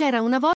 C'era una, vo-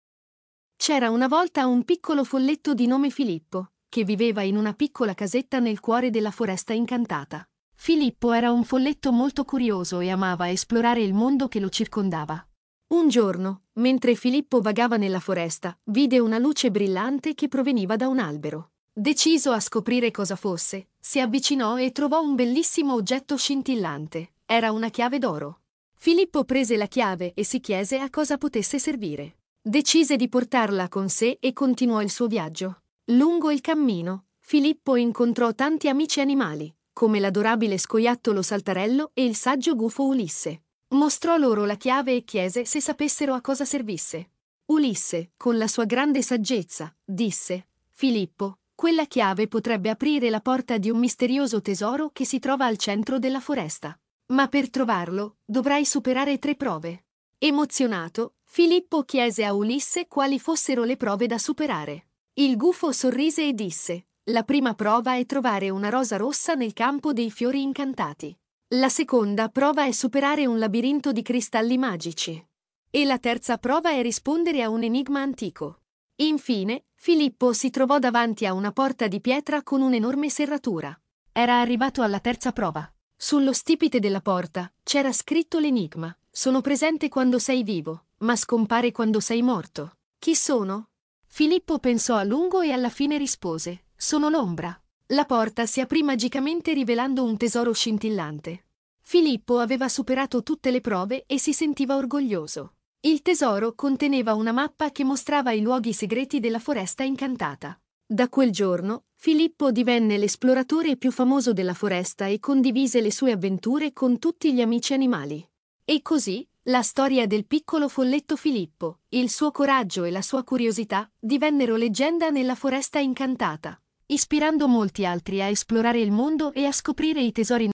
C'era una volta un piccolo folletto di nome Filippo, che viveva in una piccola casetta nel cuore della foresta incantata. Filippo era un folletto molto curioso e amava esplorare il mondo che lo circondava. Un giorno, mentre Filippo vagava nella foresta, vide una luce brillante che proveniva da un albero. Deciso a scoprire cosa fosse, si avvicinò e trovò un bellissimo oggetto scintillante. Era una chiave d'oro. Filippo prese la chiave e si chiese a cosa potesse servire. Decise di portarla con sé e continuò il suo viaggio. Lungo il cammino, Filippo incontrò tanti amici animali, come l'adorabile scoiattolo Saltarello e il saggio gufo Ulisse. Mostrò loro la chiave e chiese se sapessero a cosa servisse. Ulisse, con la sua grande saggezza, disse: Filippo, quella chiave potrebbe aprire la porta di un misterioso tesoro che si trova al centro della foresta. Ma per trovarlo dovrai superare tre prove. Emozionato, Filippo chiese a Ulisse quali fossero le prove da superare. Il gufo sorrise e disse: La prima prova è trovare una rosa rossa nel campo dei fiori incantati. La seconda prova è superare un labirinto di cristalli magici. E la terza prova è rispondere a un enigma antico. Infine, Filippo si trovò davanti a una porta di pietra con un'enorme serratura. Era arrivato alla terza prova. Sullo stipite della porta c'era scritto l'enigma. Sono presente quando sei vivo, ma scompare quando sei morto. Chi sono? Filippo pensò a lungo e alla fine rispose: Sono l'ombra. La porta si aprì magicamente rivelando un tesoro scintillante. Filippo aveva superato tutte le prove e si sentiva orgoglioso. Il tesoro conteneva una mappa che mostrava i luoghi segreti della foresta incantata. Da quel giorno, Filippo divenne l'esploratore più famoso della foresta e condivise le sue avventure con tutti gli amici animali. E così, la storia del piccolo folletto Filippo, il suo coraggio e la sua curiosità divennero leggenda nella foresta incantata, ispirando molti altri a esplorare il mondo e a scoprire i tesori